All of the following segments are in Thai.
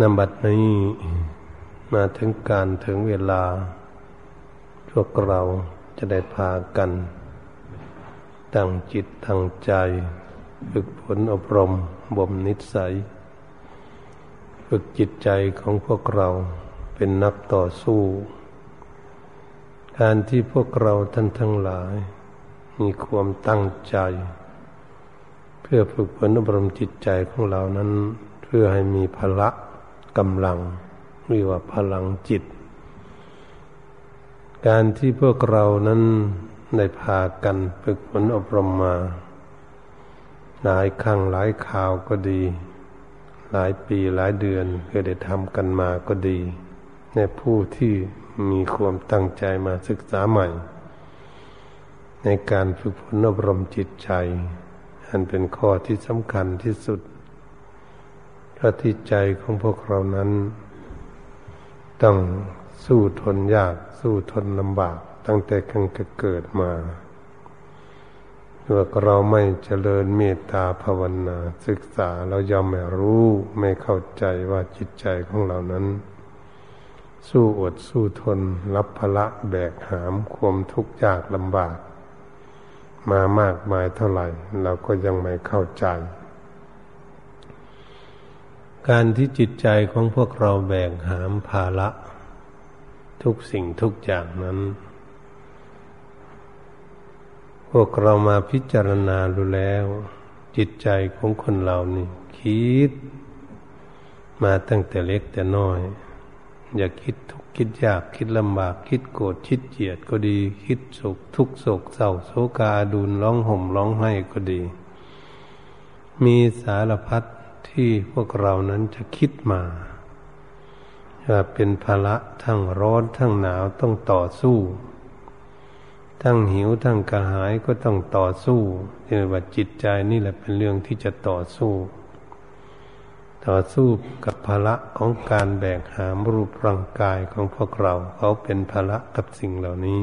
นำบัดนี้มาถึงการถึงเวลา พวกเราจะได้พากันตั้งจิตตั้งใจ ฝึกฝนอบรมบ่มนิสัย ฝึกจิตใจของพวกเราเป็นนักต่อสู้ การที่พวกเราท่านทั้งหลาย มีความตั้งใจ เพื่อฝึกฝนอบรมจิตใจของเรานั้น เพื่อให้มีพละ กำลังเรียกว่าพลังจิต การที่พวกเรานั้นได้พากันฝึกฝนอบรมมา หลายครั้งหลายข่าวก็ดี หลายปีหลายเดือนเคยได้ทำกันมาก็ดี ในผู้ที่มีความตั้งใจมาศึกษาใหม่ ในการฝึกฝนอบรมจิตใจ อันเป็นข้อที่สำคัญที่สุด พระที่ใจของพวกเรานั้น ต้องสู้ทนยาก สู้ทนลำบาก ตั้งแต่ครั้งเกิดมาเมื่อเราไม่เจริญเมตตาภาวนา ศึกษาเรายอมไม่รู้ไม่เข้าใจว่าจิตใจของเรานั้น สู้อดสู้ทน รับภละแบกหามความทุกข์ยากลำบาก มามากมายเท่าไหร่ เราก็ยังไม่เข้าใจ การที่จิตใจของพวกเราแบกหามภาระ ทุกสิ่งทุกอย่างนั้น พวกเรามาพิจารณาดูแล้ว จิตใจของคนเรานี่คิด มาตั้งแต่เล็กแต่น้อย อย่าคิดทุกคิดยากคิดลำบาก คิดโกรธคิดเจียดก็ดี คิดสุขทุกโศกเศร้าโศกาดูนร้องห่มร้องไห้ก็ดี มีสารพัด ที่พวกเรานั้นจะคิดมาว่าเป็นภาระทั้งร้อนทั้งหนาวต้องต่อสู้ ทั้งหิวทั้งกระหายก็ต้องต่อสู้เรียกว่าจิตใจนี่แหละเป็นเรื่องที่จะต่อสู้ ต่อสู้กับภาระของการแบกหามรูปร่างกายของพวกเรา เขาเป็นภาระกับสิ่งเหล่านี้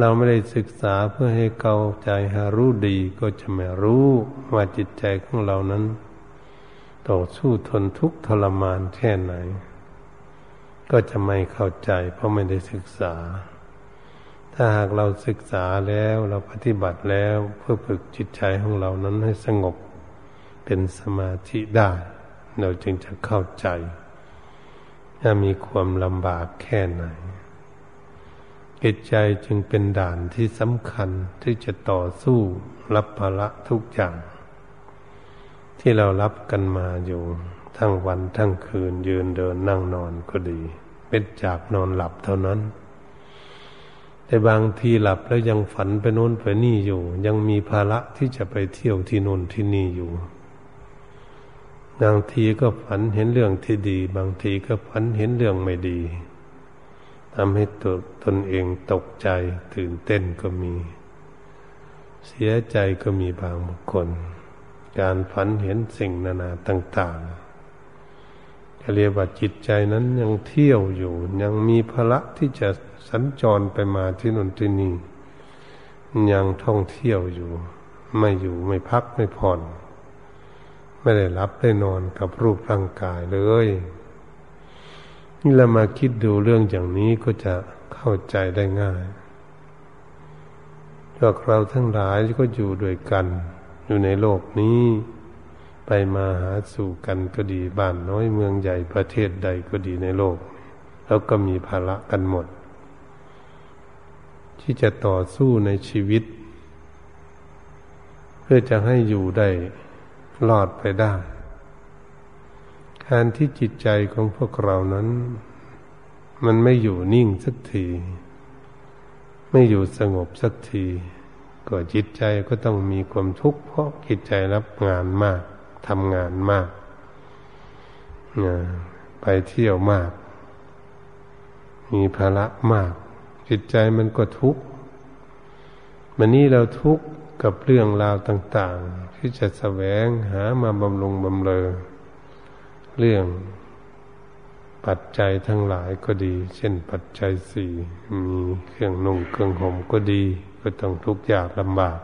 เราไม่ได้ศึกษาเพื่อให้เกาใจหารู้ดีก็จะไม่รู้ว่าจิตใจของเรานั้น ต่อสู้ทนทุกข์ทรมานแค่ไหน ก็จะไม่เข้าใจ เพราะไม่ได้ศึกษา ถ้าหากเราศึกษาแล้วเราปฏิบัติแล้วเพื่อฝึกจิตใจของเรานั้นให้สงบเป็นสมาธิได้ เราจึงจะเข้าใจถ้ามีความลำบากแค่ไหน จิตใจจึงเป็นด่านที่สำคัญที่จะต่อสู้รับภาระทุกอย่าง ที่เรารับกันมาอยู่ ทั้งวันทั้งคืนยืนเดินนั่งนอนก็ดี เป็นจากนอนหลับเท่านั้น แต่บางทีหลับแล้วยังฝันไปโน้นไปนี่อยู่ ยังมีภาระที่จะไปเที่ยวที่โน้นที่นี่อยู่บางทีก็ฝันเห็นเรื่องที่ดี บางทีก็ฝันเห็นเรื่องไม่ดี ทำให้ตัวตนเองตกใจตื่นเต้นก็มี เสียใจก็มีบางบุคคล การฝันเห็นสิ่งนานาต่างๆจะเรียกว่าจิตใจนั้นยังเที่ยวอยู่ ยังมีพละที่จะสัญจรไปมาที่นนที่นี่ยังท่องเที่ยวอยู่ ไม่อยู่ไม่พักไม่ผ่อน ไม่ได้รับได้นอนกับรูปร่างกายเลย นี่เรามาคิดดูเรื่องอย่างนี้ก็จะเข้าใจได้ง่ายพวกเราทั้งหลายก็อยู่ด้วยกัน อยู่ในโลกนี้ ไปมาหาสู่กันก็ดีบ้านน้อยเมืองใหญ่ประเทศใดก็ดีในโลก แล้วก็มีภาระกันหมด ที่จะต่อสู้ในชีวิต เพื่อจะให้อยู่ได้รอดไปได้ การที่จิตใจของพวกเรานั้น มันไม่อยู่นิ่งสักที ไม่อยู่สงบสักที ก็จิตใจก็ต้องมีความทุกข์เพราะจิตใจรับงานมากทำงานมากไปเที่ยวมาก มีภาระมาก จิตใจมันก็ทุกข์วันนี้เราทุกข์กับเรื่องราวต่าง ๆ ที่จะแสวงหามาบำรุงบำเรอ เรื่องปัจจัยทั้งหลายก็ดี เช่นปัจจัยสี่มีเครื่องนุ่งเครื่องห่มก็ดี ก็ต้องทุกข์ยากลำบาก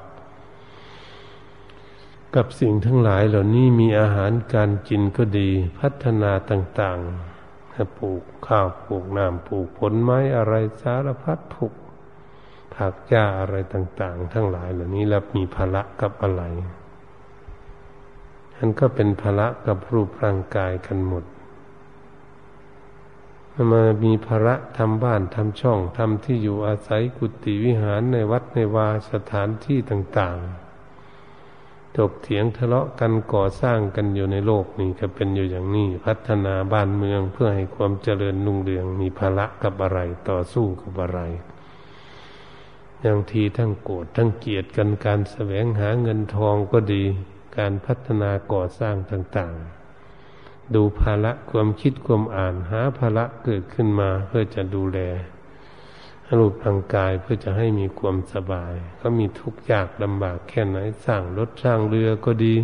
กับสิ่งทั้งหลายเหล่านี้มีอาหารการกินก็ดี พัฒนาต่างๆปลูกข้าวปลูกน้ำปลูกผลไม้อะไรสารพัดปลูกผักหญ้าอะไรต่าง ๆ ทั้งหลายเหล่านี้แล้วมีภาระกับอะไร อันก็เป็นภาระกับรูปร่างกายกันหมดมามีภาระทำบ้านทำช่องทำที่อยู่อาศัยกุฏิวิหารในวัดในวาสถานที่ต่างๆถกเถียงทะเลาะกันก่อสร้างกันอยู่ในโลกนี้ก็เป็นอยู่อย่างนี้ พัฒนาบ้านเมืองเพื่อให้ความเจริญนุ่งเรืองมีภาระกับอะไรต่อสู้กับอะไรอย่างทีทั้งโกรธทั้งเกลียดกันการแสวงหาเงินทองก็ดี การพัฒนาก่อสร้างต่างๆ ดูภาระความคิดความอ่านหาภาระเกิดขึ้นมาเพื่อจะดูแลรูปร่างกายเพื่อจะให้มีความสบาย ก็มีทุกข์ยากลำบากแค่ไหนสร้างรถสร้างเรือก็ดี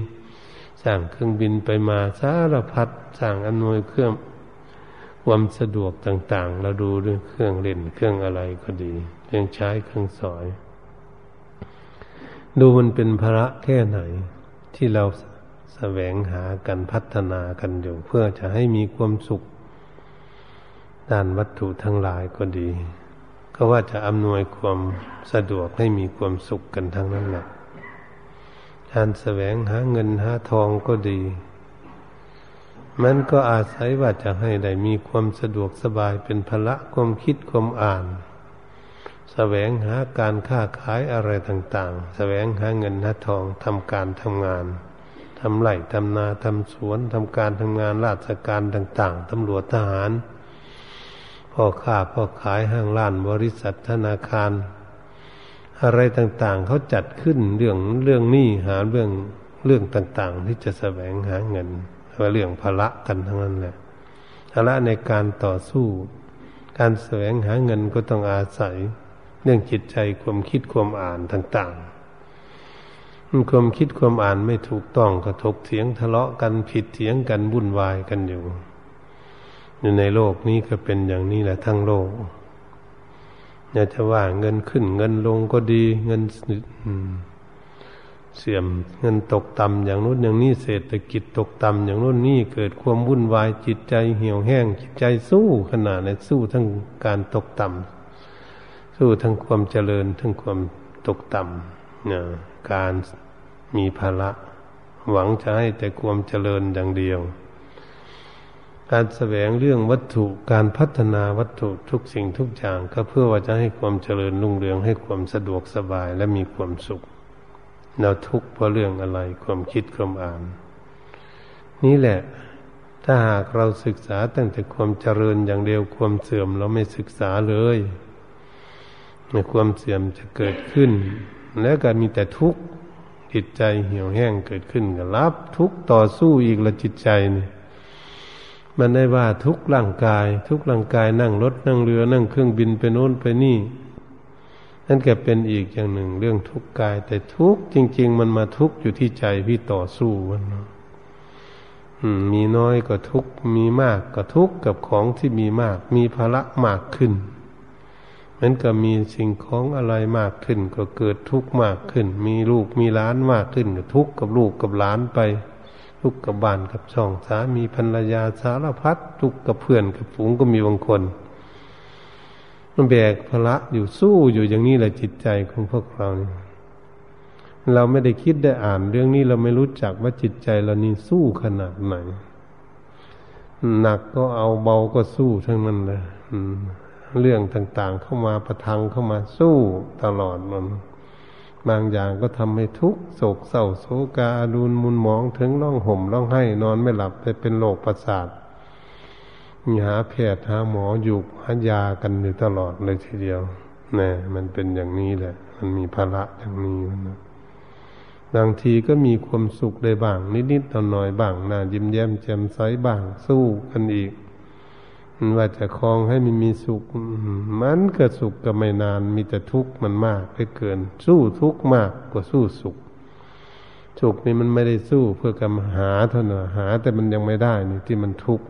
สร้างเครื่องบินไปมาสารพัดสร้างอำนวยเครื่องความสะดวกต่างๆ เราดูด้วยเครื่องเล่นเครื่องอะไรก็ดี เครื่องใช้เครื่องสอย ดูมันเป็นภาระแค่ไหน ที่เราแสวงหากันพัฒนากันอยู่ เพื่อจะให้มีความสุข ด้านวัตถุทั้งหลายก็ดี ก็ว่าจะอำนวยความสะดวกให้มีความสุขกันทั้งนั้นแหละการแสวงหาเงินหาทองก็ดี มันก็อาศัยว่าจะให้ได้มีความสะดวกสบายเป็นพละความคิดความอ่าน แสวงหาการค้าขายอะไรต่าง ๆ แสวงหาเงินหาทองทำการทำงานทำไร่ทำนาทำสวนทำการทำงานราชการต่าง ๆตำรวจทหารพ่อค้าพ่อขายห้างร้านบริษัทธนาคาร อะไรต่างๆเขาจัดขึ้นเรื่องเรื่องนี้หาเรื่องเรื่องต่างๆ ที่จะแสวงหาเงินเรื่องภละกันทั้งนั้นแหละภละในการต่อสู้ การแสวงหาเงินก็ต้องอาศัย เรื่องจิตใจความคิดความอ่านต่างๆความคิดความอ่านไม่ถูกต้องกระทบเถียงทะเลาะกันผิดเถียงกันวุ่นวายกันอยู่อยู่ในโลกนี้ก็เป็นอย่างนี้แหละทั้งโลกอยากจะว่าเงินขึ้นเงินลงก็ดี เงินเสื่อมเงินตกต่ำอย่างนู้นอย่างนี้เศรษฐกิจตกต่ำอย่างนู้นนี่เกิดความวุ่นวายจิตใจเหี่ยวแห้งจิตใจสู้ขนาดในสู้ทั้งการตกต่ำ สู้ทั้งความเจริญทั้งความตกต่ำเนี่ยการมีภาระหวังจะให้แต่ความเจริญอย่างเดียว การแสวงเรื่องวัตถุการพัฒนาวัตถุทุกสิ่งทุกอย่างก็เพื่อว่าจะให้ความเจริญรุ่งเรืองให้ความสะดวกสบายและมีความสุข เราทุกข์เพราะเรื่องอะไรความคิดความอ่าน นี่แหละถ้าหากเราศึกษาตั้งแต่ความเจริญอย่างเดียวความเสื่อมเราไม่ศึกษาเลย ความเสื่อมจะเกิดขึ้น แล้วก็มีแต่ทุกข์จิตใจเหี่ยวแห้งเกิดขึ้นก็รับ ทุกข์ต่อสู้อีกละจิตใจนี่มันได้ว่าทุกร่างกาย ทุกร่างกายนั่งรถนั่งเรือนั่งเครื่องบินไปโน้นไปนี่นั่นก็เป็นอีกอย่างหนึ่งเรื่องทุกกาย แต่ทุกจริง ๆ มันมาทุกอยู่ที่ใจพี่ต่อสู้มันมีน้อยก็ทุกมีมากก็ทุกกับของที่มีมาก มีภาระมากขึ้น มันก็มีสิ่งของอะไรมากขึ้น ก็เกิดทุกข์มากขึ้น มีลูกมีหลานมากขึ้นก็ทุกข์กับลูกกับหลานไป ทุกข์กับบ้านกับช่องสามีภรรยาสารพัดทุกข์กับเพื่อนกับฝูงก็มีบางคนมันแบกภาระอยู่สู้อยู่อย่างนี้แหละจิตใจของพวกเรานี่เราไม่ได้คิดได้อ่านเรื่องนี้เราไม่รู้จักว่าจิตใจเรานี่สู้ขนาดไหนหนักก็เอาเบาก็สู้ทั้งนั้นเลย เรื่องต่าง ๆ เข้ามาประทังเข้ามาสู้ตลอดมัน บางอย่างก็ทำให้ทุกโศกเศร้าโศกาดูนมุนมองถึงร้องห่มร้องไห้นอนไม่หลับไปเป็นโรคประสาทหาแพทย์หาหมออยู่หายากันอยู่ตลอดเลยทีเดียวนี่มันเป็นอย่างนี้แหละ มันมีภาระอย่างนี้นะบางทีก็มีความสุขได้บ้าง นิดๆหน่อยๆบ้างน่ายิ้มแย้มแจ่มใสบ้างสู้กันอีก ว่าจะคลองให้มันมีสุข มันก็สุขก็ไม่นาน มีแต่ทุกข์มันมากไปเกิน สู้ทุกข์มากกว่าสู้สุขสุขนี่มันไม่ได้สู้เพื่อกำหาเท่านั้นหา แต่มันยังไม่ได้นี่ที่มันทุกข์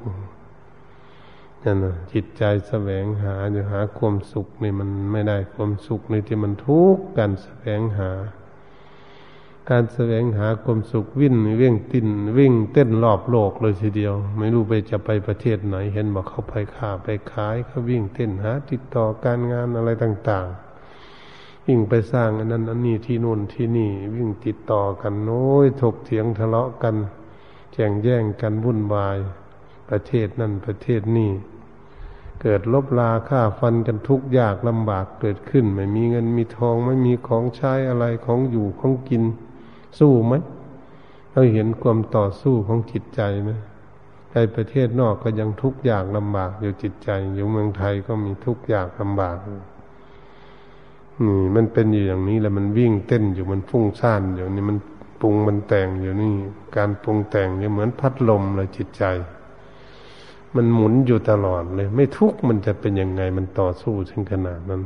นั่นนะจิตใจแสวงหาอยู่หาความสุขนี่มันไม่ได้ความสุขนี่ที่มันทุกข์กันแสวงหา การแสวงหาความสุขวิ่งวิ่งตินวิ่งเต้นรอบโลกเลยทีเดียว ไม่รู้ไปจะไปประเทศไหน เห็นบอกเขาไปค้าไปขายเขาวิ่งเต้นหาติดต่อการงานอะไรต่างๆ วิ่งไปสร้างอันนั้นอันนี้ที่นู่นที่นี่วิ่งติดต่อกันโน้ยถกเถียงทะเลาะกันแข่งแย่งกันวุ่นวาย ประเทศนั่นประเทศนี่เกิดลบลาฆ่าฟันกันทุกยากลำบากเกิดขึ้น ไม่มีเงินมีทองไม่มีของใช้อะไรของอยู่ของกิน สู้ไหมเราเห็นความต่อสู้ของจิตใจไหมในประเทศนอกก็ยังทุกข์ยากลำบากอยู่จิตใจ อยู่เมืองไทยก็มีทุกข์ยากลำบากนี่มันเป็นอยู่อย่างนี้แหละมันวิ่งเต้นอยู่มันฟุ้งซ่านอยู่นี่มันปรุงมันแต่งอยู่นี่ การปรุงแต่งเนี่ยเหมือนพัดลมเลยจิตใจ มันหมุนอยู่ตลอดเลย ไม่ทุกข์มันจะเป็นยังไงมันต่อสู้ถึงขนาดนั้น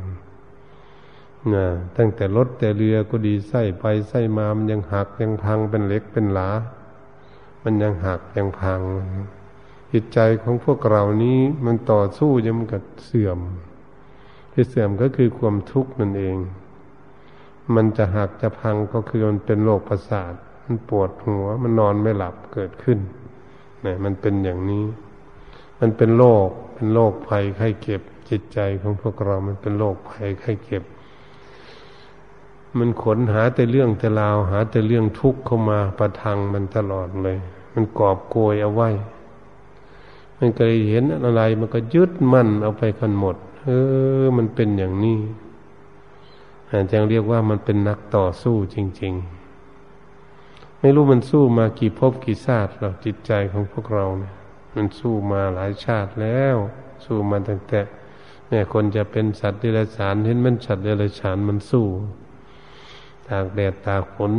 ตั้งแต่รถแต่เรือก็ดีไส้ไปไส้มามันยังหักยังพังเป็นเล็กเป็นหลา มันยังหักยังพัง จิตใจของพวกเรานี้มันต่อสู้ยังมันก็เสื่อม ที่เสื่อมก็คือความทุกข์นั่นเอง มันจะหักจะพังก็คือมันเป็นโรคประสาท มันปวดหัว มันนอนไม่หลับเกิดขึ้นเนี่ยมันเป็นอย่างนี้ มันเป็นโรคเป็นโรคภัยไข้เจ็บ จิตใจของพวกเรามันเป็นโรคภัยไข้เจ็บ มันขนหาแต่เรื่องแต่ราว หาแต่เรื่องทุกข์เข้ามาประทังมันตลอดเลย มันกอบโกยเอาไว้ มันเคยเห็นอะไร มันก็ยึดมั่นเอาไปกันหมด เออ มันเป็นอย่างนี้อาจารย์เรียกว่ามันเป็นนักต่อสู้จริง ๆ ไม่รู้มันสู้มากี่ภพกี่ชาติหรอกจิตใจของพวกเราเนี่ย มันสู้มาหลายชาติแล้ว สู้มาตั้งแต่เนี่ยคนจะเป็นสัตว์เดรัจฉานเห็นมันสัตว์เดรัจฉานมันสู้ ตากแดดตากฝน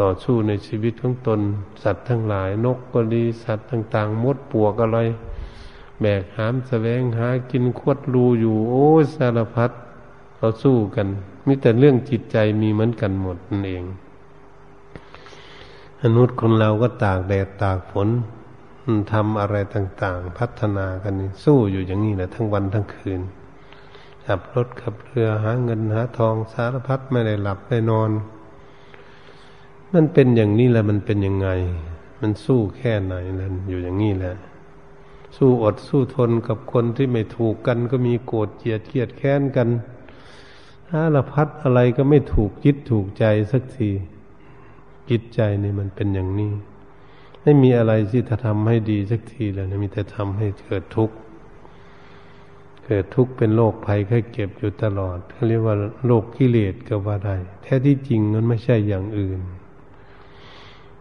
ต่อสู้ในชีวิตของตน สัตว์ทั้งหลาย นกก็ดีสัตว์ต่าง ๆ มดปวกอะไร แบกหามแสวงหากินขวดรูอยู่โอ้สารพัดเขาสู้กันมีแต่เรื่องจิตใจมีเหมือนกันหมดนั่นเองมนุษย์คนเราก็ตากแดดตากฝนทำอะไรต่าง ๆ พัฒนากันสู้อยู่อย่างนี้แหละทั้งวันทั้งคืน ขับรถขับเรือหาเงินหาทองสารพัดไม่ได้หลับได้นอน มันเป็นอย่างนี้แหละมันเป็นยังไง มันสู้แค่ไหนนั่นอยู่อย่างนี้แหละ สู้อดสู้ทนกับคนที่ไม่ถูกกันก็มีโกรธเกลียดเกลียดแค้นกันสารพัดอะไรก็ไม่ถูกจิตถูกใจสักทีจิตใจนี่มันเป็นอย่างนี้ ไม่มีอะไรที่จะทำให้ดีสักทีเลยมีแต่ทำให้เกิดทุกข์ เกิดทุกข์เป็นโรคภัยไข้เก็บอยู่ตลอดเขาเรียกว่าโรคกิเลสก็ว่าได้แท้ที่จริงมันไม่ใช่อย่างอื่น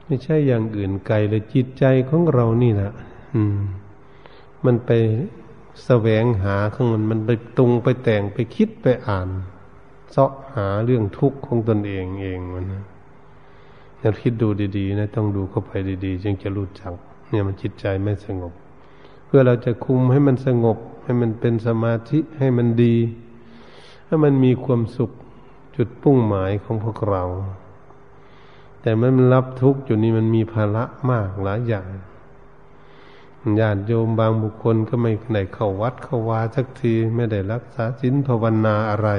ไม่ใช่อย่างอื่นไกลเลยจิตใจของเรานี่แหละอืม มันไปแสวงหาของมันมันไปตรงไปแต่งไปคิดไปอ่านเสาะหาเรื่องทุกข์ของตนเองเองมันนะเราคิดดูดีๆนะต้องดูเข้าไปดี ๆ จึงจะรู้จัก เนี่ยมันจิตใจไม่สงบ พื่อเราจะคุมให้มันสงบ ให้มันเป็นสมาธิให้มันดี ให้มันมีความสุขจุดปุ่งหมายของพวกเรา แต่มันรับทุกข์อยู่นี่มันมีภาระมากหลายอย่างญาติโยมบางบุคคลก็ไม่ได้เข้าวัดเข้าวาสักทีไม่ได้รักษาศีลภาวนาอะไร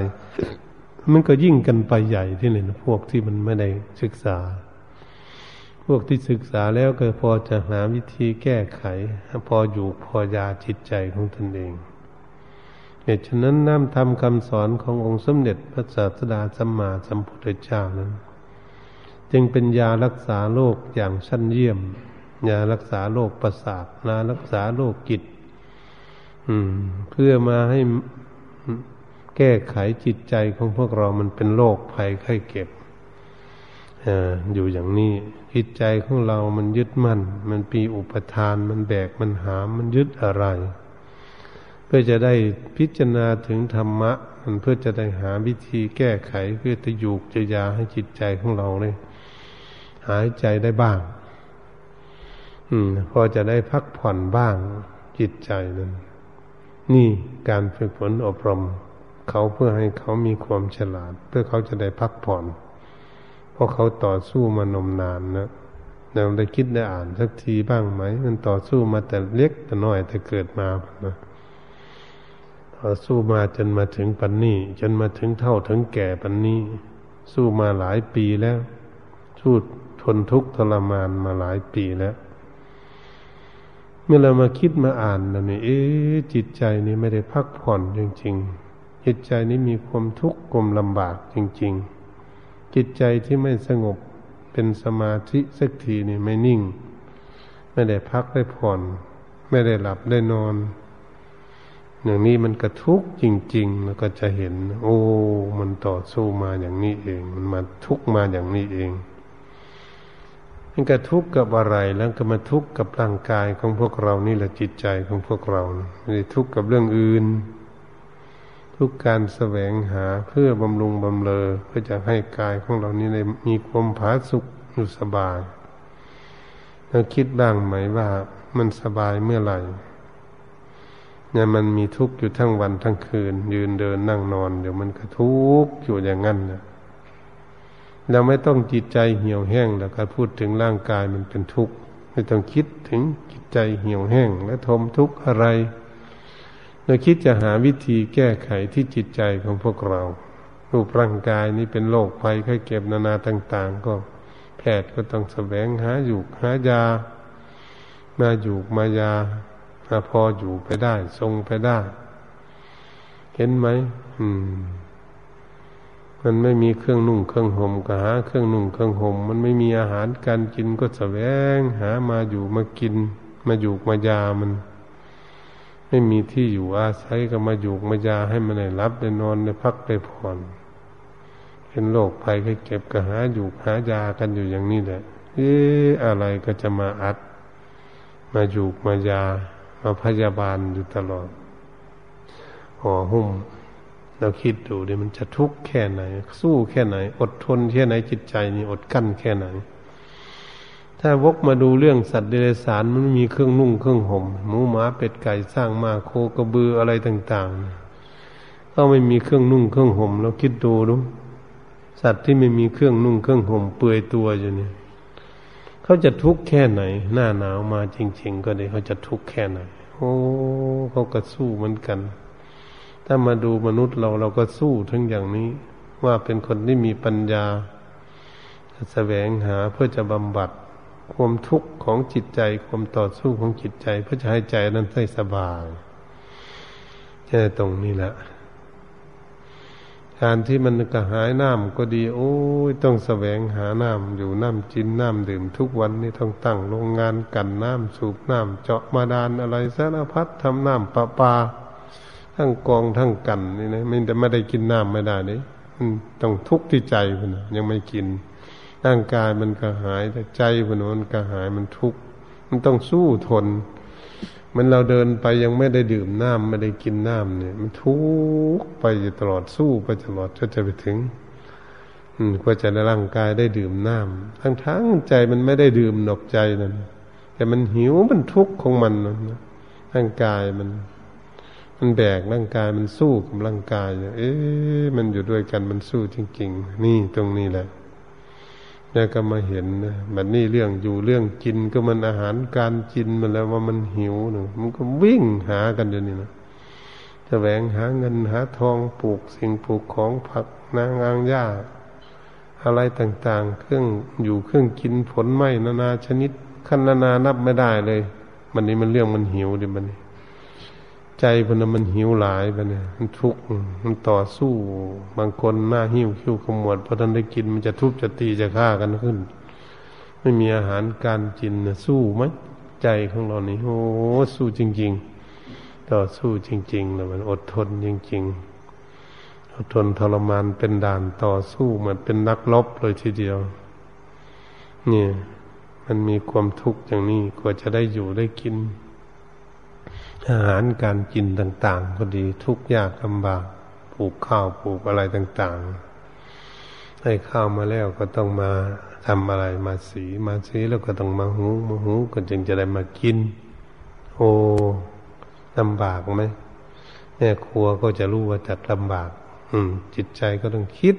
มันก็ยิ่งกันไปใหญ่ที่เลยนะพวกที่มันไม่ได้ศึกษา พวกที่ศึกษาแล้วก็พอจะหาวิธีแก้ไข พออยู่พอยาจิตใจของตนเองเหตุฉะนั้นน้ำธรรมคำสอนขององค์สมเด็จพระศาสดาสัมมาสัมพุทธเจ้านั้น จึงเป็นยารักษาโรคอย่างชั้นเยี่ยม ยารักษาโรคประสาทยารักษาโรคจิตเพื่อมาให้แก้ไขจิตใจของพวกเรามันเป็นโรคภัยไข้เก็บ อยู่อย่างนี้จิตใจของเรามันยึดมั่น มันปีอุปทาน มันแบก มันหาม มันยึดอะไร เพื่อจะได้พิจารณาถึงธรรมะ มันเพื่อจะได้หาวิธีแก้ไข เพื่อจะอยู่จะยาให้จิตใจของเราเนี่ยหายใจได้บ้าง อืม พอจะได้พักผ่อนบ้างจิตใจนั้น นี่การฝึกฝนอบรม เขาเพื่อให้เขามีความฉลาด เพื่อเขาจะได้พักผ่อน เพราะเขาต่อสู้มานมนานนะเราได้คิดได้อ่านสักทีบ้างไหม มันต่อสู้มาแต่เล็กแต่น้อยแต่เกิดมานะต่อสู้มาจนมาถึงปันนี้ จนมาถึงเท่าถึงแก่ปันนี้ สู้มาหลายปีแล้วสู้ทนทุกข์ทรมานมาหลายปีแล้ว เมื่อเรามาคิดมาอ่านนะนี่เอ๊จิตใจนี้ไม่ได้พักผ่อนจริง ๆ จิตใจนี้มีความทุกข์ความลำบากจริง ๆ จิตใจที่ไม่สงบเป็นสมาธิสักทีนี่ไม่นิ่ง ไม่ได้พักได้ผ่อน ไม่ได้หลับได้นอน อย่างนี้มันกระทุกจริง ๆ แล้วก็จะเห็น โอ้ มันต่อสู้มาอย่างนี้เอง มันมาทุกมาอย่างนี้เองมันกระทุกกับอะไรแล้วก็มาทุกกับร่างกายของพวกเรานี่แหละจิตใจของพวกเราไม่ได้ทุกกับเรื่องอื่น ทุกการแสวงหาเพื่อบำรุงบำเรอเพื่อจะให้กายของเรานี้ได้มีความผาสุกอยู่สบายเราคิดบ้างไหมว่ามันสบายเมื่อไหร่เนี่ยมันมีทุกข์อยู่ทั้งวันทั้งคืน ยืนเดินนั่งนอน เดี๋ยวมันก็ทุกข์อยู่อย่างนั้นนะเราไม่ต้องจิตใจเหี่ยวแห้งแล้วก็พูดถึงร่างกายมันเป็นทุกข์ไม่ต้องคิดถึงจิตใจเหี่ยวแห้งและทมทุกข์อะไร เราคิดจะหาวิธีแก้ไขที่จิตใจของพวกเรา รูปร่างกายนี้เป็นโรคภัยไข้เก็บนานาต่าง ๆ ก็แพทย์ก็ต้องแสวงหาอยู่หายา มาอยู่มายามาพออยู่ไปได้ ทรงไปได้ เห็นไหมอืม มันไม่มีเครื่องนุ่งเครื่องห่มก็หาเครื่องนุ่งเครื่องห่มมันไม่มีอาหารการกินก็แสวงหามาอยู่มากิน มาอยู่มายามัน ไม่มีที่อยู่อาศัยก็มาอยู่มายาให้มันได้รับได้นอนได้พักได้ผ่อนเป็นโรคภัยไข้เก็บก็หาอยู่หายากันอยู่อย่างนี้แหละเอ๊ะอะไรก็จะมาอัด มาอยู่มายา มาพยาบาลอยู่ตลอดห่อหุ้มเราคิดดูดิมันจะทุกข์แค่ไหน สู้แค่ไหน อดทนแค่ไหนจิตใจนี่อดกั้นแค่ไหน ถ้าวกมาดูเรื่องสัตว์เดรัจฉานมันมีเครื่องนุ่งเครื่องห่มหมูหมาเป็ดไก่สร้างมาโคกระบืออะไรต่างๆก็ไม่มีเครื่องนุ่งเครื่องห่มเราคิดดูดูสัตว์ที่ไม่มีเครื่องนุ่งเครื่องห่มเปื่อยตัวอยู่นี่เขาจะทุกข์แค่ไหน หน้าหนาวมาจริง ๆ ก็ได้เขาจะทุกข์แค่ไหนโอ้เขาก็สู้เหมือนกัน ถ้ามาดูมนุษย์เราเราก็สู้ทั้งอย่างนี้ ว่าเป็นคนที่มีปัญญาแสวงหาเพื่อจะบำบัด ความทุกข์ของจิตใจความต่อสู้ของจิตใจ เพื่อจะให้ใจนั้นได้สบายแค่ตรงนี้แหละการที่มันกระหายน้ำก็ดี โอ้ยต้องแสวงหาน้ำอยู่น้ำจินน้ำดื่มทุกวันนี่ต้องตั้งโรงงานกันน้ำสูบน้ำเจาะมาดานอะไรสารพัดทำน้ำประปา ทั้งกองทั้งกันนี่นะไม่แต่ไม่ได้กินน้ำไม่ได้เลยต้องทุกข์ที่ใจคนยังไม่กิน ร่างกายมันกระหายแต่ใจคนมันกระหายมันทุกข์มันต้องสู้ทน มันเราเดินไปยังไม่ได้ดื่มน้ำไม่ได้กินน้ำเนี่ย มันทุกข์ไปตลอดสู้ไปตลอดจนจะไปถึงอืมก็จะในร่างกายได้ดื่มน้ำทั้งทั้งใจมันไม่ได้ดื่มหนกใจนั่นแต่มันหิวมันทุกข์ของมันนะร่างกายมัน มันแบกร่างกายมันสู้กับร่างกายเอ๊ะมันอยู่ด้วยกันมันสู้จริง ๆ นี่ตรงนี้แหละ แล้วก็มาเห็นนะมันนี่เรื่องอยู่เรื่องกินก็มันอาหารการกินมันแล้วว่ามันหิวหนึ่งมันก็วิ่งหากันอยู่นี่นะแสวงหาเงินหาทองปลูกสิ่งปลูกของผักนางอางหญ้าอะไรต่างๆ เครื่องอยู่เครื่องกินผลไม้นานาชนิดขั้นนานานับไม่ได้เลย มันนี้มันเรื่องมันหิวดิมันนี่ ใจมันมันหิวหลายไปเนี่ยมันทุกข์มันต่อสู้ บางคนหน้าหิวคิ้วขมวดพอท่านได้กินมันจะทุบจะตีจะฆ่ากันขึ้น ไม่มีอาหารการกินนะสู้ไหมใจของเรานี่โอ้สู้จริง ๆ ต่อสู้จริงๆนะมันอดทนจริง ๆ อดทนทรมานเป็นด่านต่อสู้เหมือนเป็นนักลบเลยทีเดียว เนี่ย มันมีความทุกข์อย่างนี้กว่าจะได้อยู่ได้กิน อาหารการกินต่าง ๆ ก็ดีทุกยากลำบากปลูกข้าวปลูกอะไรต่าง ๆ ให้ข้าวมาแล้วก็ต้องมาทำอะไรมาสีมาสีแล้วก็ต้องมาหูมาหูก็จึงจะได้มากิน โอ้ลำบากไหมแม่ครัวก็จะรู้ว่าจัดลำบาก อืม จิตใจก็ต้องคิด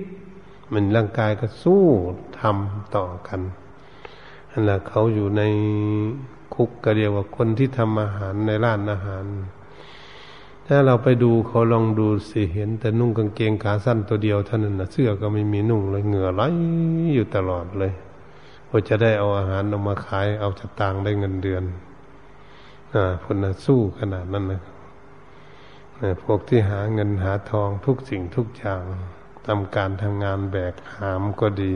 มันร่างกายก็สู้ทำต่อกันอันนั้นเขาอยู่ใน คุกก็เรียกว่าคนที่ทำอาหารในร้านอาหาร ถ้าเราไปดูเขาลองดูสิเห็น แต่นุ่งกางเกงขาสั้นตัวเดียวเท่านั้นนะเสื้อก็ไม่มีนุ่งเลยเหงื่อไหลอยู่ตลอดเลยพอจะได้เอาอาหารออกมาขาย เอาจะตางได้เงินเดือนอ่าคนนะสู้ขนาดนั้นนะพวกที่หาเงินหาทองทุกสิ่งทุกอย่างทำการทำงานแบกหามก็ดี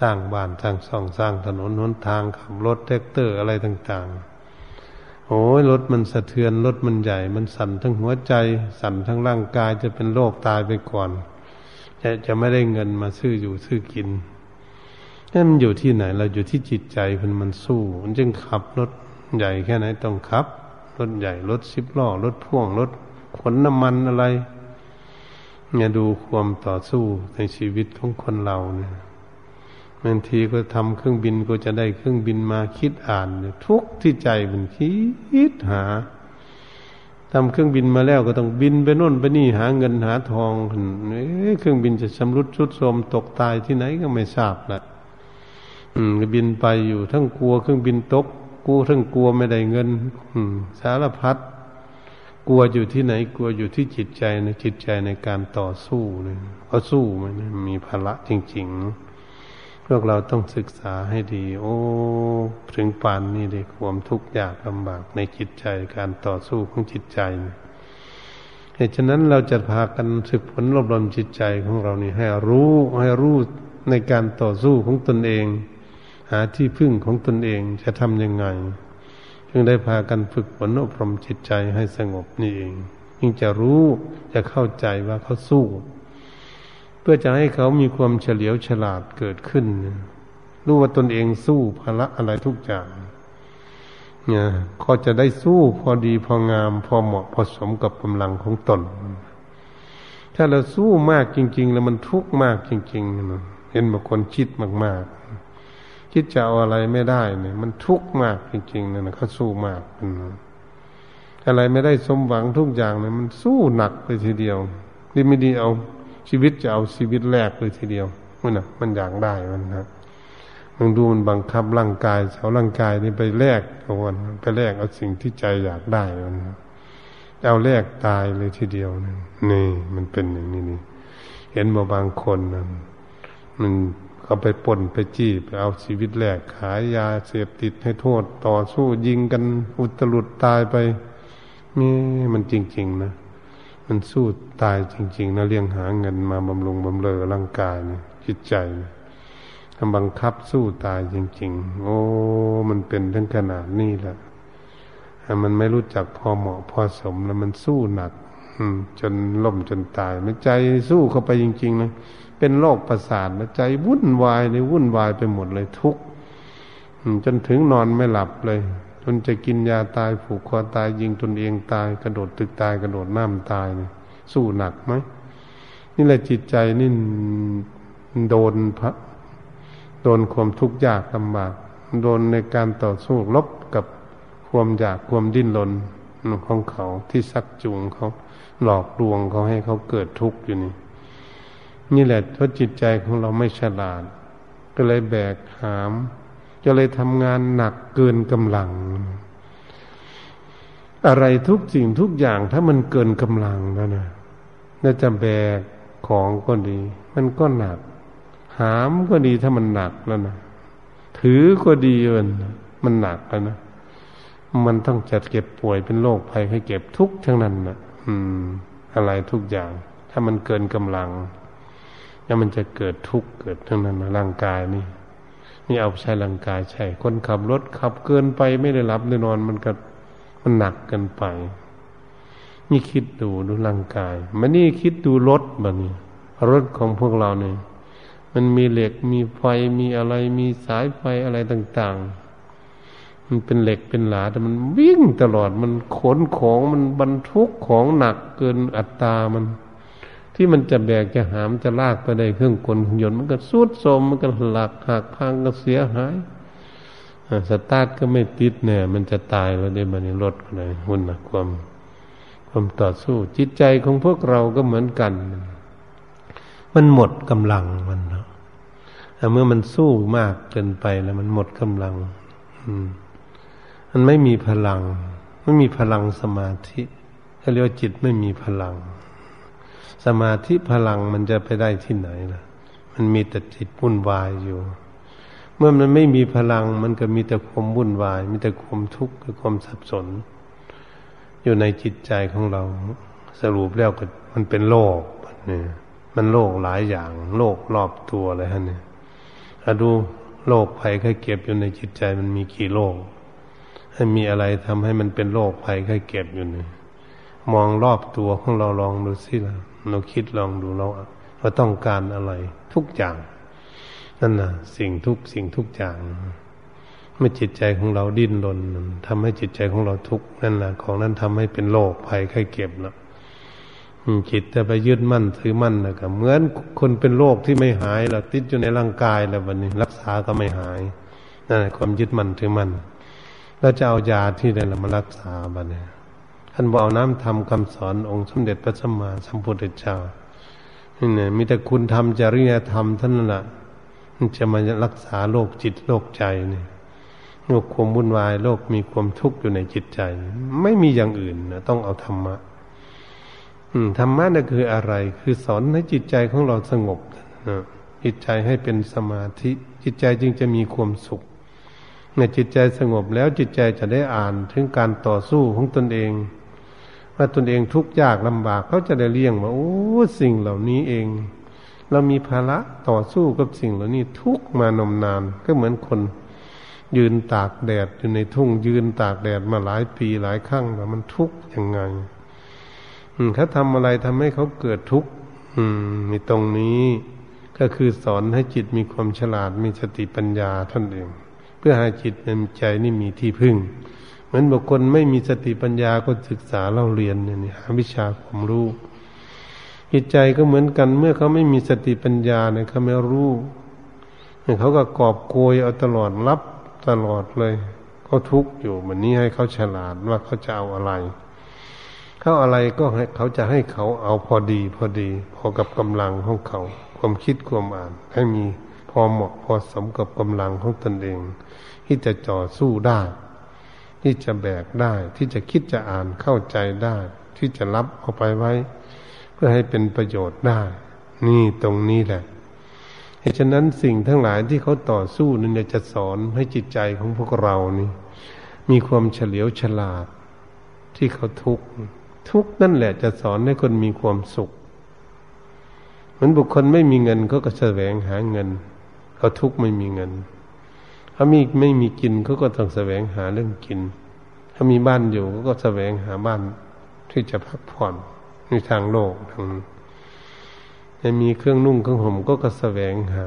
สร้างบ้านสร้างช่องสร้างถนนหนทางขับรถแทรกเตอร์อะไรต่าง ๆ โอ้ยรถมันสะเทือนรถมันใหญ่ มันสั่นทั้งหัวใจ สั่นทั้งร่างกายจะเป็นโรคตายไปก่อน จะจะไม่ได้เงินมาซื้ออยู่ซื้อกินนั่นมันอยู่ที่ไหน เราอยู่ที่จิตใจมันมันสู้ มันจึงขับรถใหญ่แค่ไหนต้องขับรถใหญ่รถสิบล้อรถพ่วงรถขนน้ำมันอะไรเนี่ยดูความต่อสู้ในชีวิตของคนเราเนี่ย บางทีก็ทำเครื่องบินก็จะได้เครื่องบินมาคิดอ่าน ทุกที่ใจมันคิดหาทำเครื่องบินมาแล้วก็ต้องบินไปโน่นไปนี่หาเงินหาทองเครื่องบินจะชำรุดชุดโทรมตกตายที่ไหนก็ไม่ทราบนะอืมบินไปอยู่ทั้งกลัวเครื่องบินตกกูทั้งกลัวไม่ได้เงิน อืมสารพัดกลัวอยู่ที่ไหนกลัวอยู่ที่จิตใจในจิตใจในการต่อสู้เนี่ยเพราสู้มันมีภาระจริง ๆ วกเราต้องศึกษาให้ดี โอ้ ถึงปานนี้เลยความทุกข์ยากลำบากในจิตใจการต่อสู้ของจิตใจเหตุฉะนั้นเราจะพากันศึกฝนรบรมจิตใจของเรานี่ให้รู้ให้รู้ในการต่อสู้ของตนเอง หาที่พึ่งของตนเองจะทำยังไง จึงได้พากันฝึกฝนอบรมจิตใจให้สงบนี่เองยิ่งจะรู้จะเข้าใจว่าเขาสู้ เพื่อจะให้เขามีความเฉลียวฉลาดเกิดขึ้น รู้ว่าตนเองสู้ภาระอะไรทุกอย่างเนี่ยก็จะได้สู้พอดีพองาม พอเหมาะพอสมกับกำลังของตน ถ้าเราสู้มากจริง ๆ แล้วมันทุกข์มากจริงๆเห็นบางคนคิดมากๆ คิดจะเอาอะไรไม่ได้เนี่ย มันทุกข์มากจริงๆนะเขาสู้มากอะไรไม่ได้สมหวังทุกอย่างเนี่ยมันสู้หนักไปทีเดียวดีไม่ดีเอา ชีวิตจะเอาชีวิตแรกเลยทีเดียวมันนะมันอยากได้มันนะมันดูมันบังคับร่างกายเอาร่างกายนี่ไปแลกเอาวันไปแลกเอาสิ่งที่ใจอยากได้มันเอาแลกตายเลยทีเดียวนี่นี่มันเป็นอย่างนี้นี่ เห็นมาบางคนนะมันเขาไปป่นไปจี้ไปเอาชีวิตแลกขายยาเสพติดให้โทษต่อสู้ยิงกันอุตลุดตายไปนี่มันจริง ๆ นะ มันสู้ตายจริง ๆนะเลี้ยงหาเงินมาบำรุงบำเรอร่างกายนะจิตใจทำบังคับสู้ตายจริง ๆ โอ้มันเป็นทั้งขนาดนี้แหละมันไม่รู้จักพอเหมาะพอสมแล้วมันสู้หนักจนล่มจนตายมันใจสู้เข้าไปจริง ๆ นะเป็นโรคประสาทนะใจวุ่นวายเลยวุ่นวายไปหมดเลยทุกจนถึงนอนไม่หลับเลย จนจะกินยาตายผูกคอตายยิงตนเองตาย กระโดดตึกตายกระโดดน้ำตายเนี่ยสู้หนักไหมนี่แหละจิตใจนี่โดนพระโดนความทุกข์ยากลำบากโดนในการต่อสู้ลบกับความอยากความดิ้นรนของเขาที่ซักจูงเขาหลอกลวงเขาให้เขาเกิดทุกข์อยู่นี่ นี่แหละเพราะจิตใจของเราไม่ฉลาด ก็เลยแบกหาม จะเลยทำงานหนักเกินกำลัง อะไรทุกสิ่งทุกอย่างถ้ามันเกินกำลังแล้วนะน่าจะแบกของก็ดี มันก็หนัก หามก็ดีถ้ามันหนักแล้วนะถือก็ดีมันมันหนักแล้วนะมันต้องจัดเก็บป่วยเป็นโรคภัยให้เก็บทุกทั้งนั้นนะอืม อะไรทุกอย่าง ถ้ามันเกินกำลัง แล้วมันจะเกิดทุกข์เกิดทั้งนั้นนะร่างกายนี่ นี่เอาใช้ร่างกายใช่ คนขับรถขับเกินไปไม่ได้หลับได้นอนมันก็มันหนักเกินไป นี่คิดดูดูร่างกายมันนี่คิดดูรถแบบนี้รถของพวกเราเนี่ยมันมีเหล็กมีไฟมีอะไรมีสายไฟอะไรต่าง ๆ มันเป็นเหล็กเป็นหลาแต่มันวิ่งตลอดมันขนของมันบรรทุกของหนักเกินอัตรามัน ที่มันจะแบกจะหามจะลากไปได้เครื่องกลยนต์มันก็สุดโทมมันก็หลักหักพังก็เสียหายสตาร์ทก็ไม่ติดเนี่ย มันจะตายแล้วได้มันรถอะไรหุ่นนะความความต่อสู้ จิตใจของพวกเราก็เหมือนกัน มันหมดกำลังมันเนาะแต่เมื่อมันสู้มากเกินไปแล้ว มันหมดกำลัง อืมมันไม่มีพลัง ไม่มีพลังสมาธิเขาเรียกว่าจิตไม่มีพลัง สมาธิพลังมันจะไปได้ที่ไหนล่ะ มันมีแต่จิตวุ่นวายอยู่ เมื่อมันไม่มีพลังมันก็มีแต่ความวุ่นวาย มีแต่ความทุกข์กับความสับสน อยู่ในจิตใจของเรา สรุปแล้วก็มันเป็นโลกเนี่ยมันโลกหลายอย่าง โลกรอบตัวเลยฮะเนี่ยถ้าดูโลกภัยไข้เก็บอยู่ในจิตใจมันมีกี่โลกให้มีอะไรทำให้มันเป็นโลกภัยไข้เก็บอยู่เนี่ย มองรอบตัวของเราลองดูสิละเราคิดลองดูเราเราต้องการอะไร ทุกอย่าง นั่นน่ะสิ่งทุกสิ่งทุกอย่างเมื่อจิตใจของเราดิ้นรนทำให้จิตใจของเราทุกข์นั่นแหละของนั้นทำให้เป็นโรคภัยไข้เก็บแล้วจิตจะไปยึดมั่นถือมั่นนะครับเหมือนคนเป็นโรคที่ไม่หายแล้วติดอยู่ในร่างกายแล้ววันนี้ รักษาก็ไม่หายนั่นแหละความยึดมั่นถือมั่นแล้วจะเอายาที่ไหนมารักษาบัดนี้ท่านบอกเอาน้ำทำคำสอนองค์สมเด็จพระสัมมาสัมพุทธเจ้านี่เนี่ยมีแต่คุณทำจริยธรรมท่านนั่นแหละจะมารักษาโรคจิตโรคใจเนี่ยโรคความวุ่นวายโรคมีความทุกข์อยู่ในจิตใจ ไม่มีอย่างอื่นนะต้องเอาธรรมะธรรมะนั่นคืออะไร คือสอนให้จิตใจของเราสงบนะจิตใจให้เป็นสมาธิ จิตใจจึงจะมีความสุขในจิตใจสงบแล้วจิตใจจะได้อ่านถึงการต่อสู้ของตนเอง ว่าตนเองทุกข์ยากลำบากเขาจะได้เลี่ยงว่าโอ้สิ่งเหล่านี้เอง เรามีภาระต่อสู้กับสิ่งเหล่านี้ทุกมานมนานก็เหมือนคนยืนตากแดดอยู่ในทุ่งยืนตากแดดมาหลายปีหลายครั้งแล้วมันทุกข์ยังไงเขาทำอะไรทำให้เขาเกิดทุกข์มีตรงนี้ก็คือสอนให้จิตมีความฉลาดมีสติปัญญาท่านเอง เพื่อให้จิตในใจนี่มีที่พึ่ง เหมือนบุคคลไม่มีสติปัญญาก็ศึกษาเล่าเรียนเนี่ยหาวิชาความรู้จิตใจก็เหมือนกันเมื่อเขาไม่มีสติปัญญาเนี่ยเขาไม่รู้เขาก็กอบโกยเอาตลอดรับตลอดเลยเขาทุกข์อยู่มันนี้ให้เขาฉลาดว่าเขาจะเอาอะไรเขาอะไรก็ให้เขาจะให้เขาเอาพอดีพอดี พอกับกำลังของเขา ความคิดความอ่าน ให้มีพอเหมาะพอสมกับกำลังของตนเอง ที่จะจ่อสู้ได้ ที่จะแบกได้ ที่จะคิดจะอ่านเข้าใจได้ ที่จะรับเอาไปไว้ เพื่อให้เป็นประโยชน์ได้ นี่ตรงนี้แหละเหตุฉะนั้นสิ่งทั้งหลายที่เขาต่อสู้นั่นจะสอนให้จิตใจของพวกเรานี่ มีความเฉลียวฉลาด ที่เขาทุกข์ทุกนั่นแหละจะสอนให้คนมีความสุข เหมือนบุคคลไม่มีเงินเขาก็แสวงหาเงินเขาทุกข์ไม่มีเงิน ถ้ามีไม่มีกินเขาก็ต้องแสวงหาเรื่องกิน ถ้ามีบ้านอยู่เขาก็แสวงหาบ้านที่จะพักผ่อนในทางโลกทางจะมีเครื่องนุ่งเครื่องห่มก็ก็แสวงหา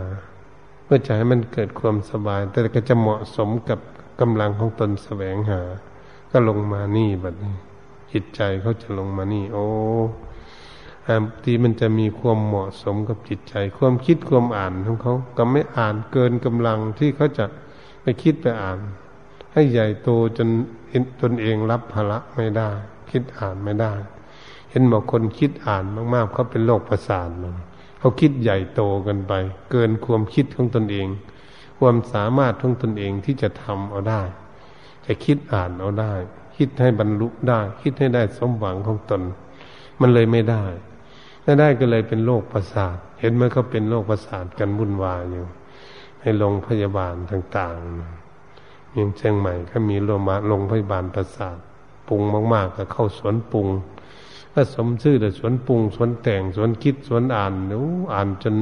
เพื่อจะให้มันเกิดความสบาย แต่ก็จะเหมาะสมกับกำลังของตนแสวงหา ก็ลงมานี่แบบนี้จิตใจเขาจะลงมานี่ โอ้บางทีมันจะมีความเหมาะสมกับจิตใจ ความคิดความอ่านของเขา ก็ไม่อ่านเกินกำลังที่เขาจะ ไปคิดไปอ่าน ให้ใหญ่โตจนตนเองรับภาระไม่ได้ คิดอ่านไม่ได้ เห็นบอกคนคิดอ่านมากๆเขาเป็นโรคประสาทเขาคิดใหญ่โตกันไป เกินความคิดของตนเอง ความสามารถของตนเองที่จะทำเอาได้ จะคิดอ่านเอาได้ คิดให้บรรลุได้ คิดให้ได้สมหวังของตน มันเลยไม่ได้ไม่ได้ก็เลยเป็นโรคประสาท เห็นไหมเขาเป็นโรคประสาทกันวุ่นวายอยู่ ให้โรงพยาบาลต่างๆยังเชียงใหม่ก็มีโรงมาโรงพยาบาลประสาทปรุงมาก ๆ ก็เข้าสวนปรุงก็สมชื่อแต่สวนปรุงสวนแต่งสวนคิดสวนอ่านนูอ่านจน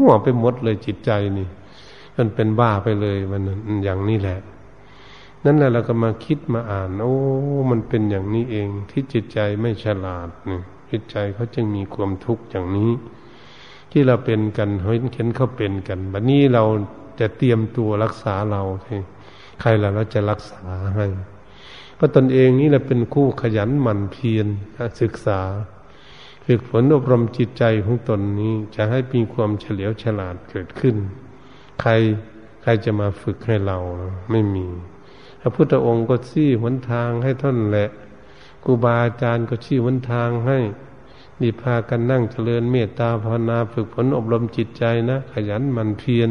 มั่วไปหมดเลยจิตใจนี่มันเป็นบ้าไปเลยมันอย่างนี้แหละ นั่นแหละเราก็มาคิดมาอ่าน โอ้ มันเป็นอย่างนี้เองที่จิตใจไม่ฉลาดนี่จิตใจเขาจึงมีความทุกข์อย่างนี้ ที่เราเป็นกันเห็นเขาเป็นกันบัดนี้เราจะเตรียมตัวรักษาเราใครล่ะเราจะรักษาให้เพราะตนเองนี่แหละเป็นคู่ขยันหมั่นเพียรศึกษา ฝึกฝนอบรมจิตใจของตนนี้จะให้มีความเฉลียวฉลาดเกิดขึ้น ใครใครจะมาฝึกให้เราไม่มี พระพุทธองค์ก็ชี้หนทางให้ท่านแหละครูบาอาจารย์ก็ชี้หนทางให้ นี่พากันนั่งเจริญเมตตาภาวนาฝึกฝนอบรมจิตใจนะ ขยันหมั่นเพียร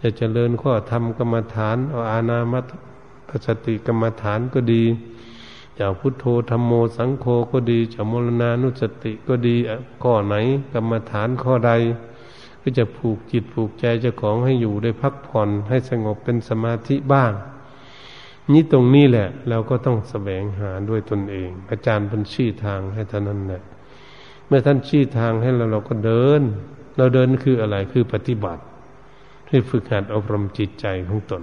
จะเจริญข้อธรรมกรรมฐานเอาอานามัตสติกรรมฐานก็ดีจากพุทโธธรรมโมสังโฆก็ดีจากมรณานุสติก็ดีข้อไหน กรรมฐานข้อใด ก็จะผูกจิตผูกใจเจ้าของให้อยู่ได้พักผ่อนให้สงบเป็นสมาธิบ้าง นี่ตรงนี้แหละ เราก็ต้องแสวงหาด้วยตนเอง อาจารย์เป็นชี้ทางให้ท่านั้นแหละ เมื่อท่านชี้ทางให้เราเราก็เดิน เราเดินคืออะไรคือปฏิบัติที่ฝึกหัดอบรมจิตใจของตน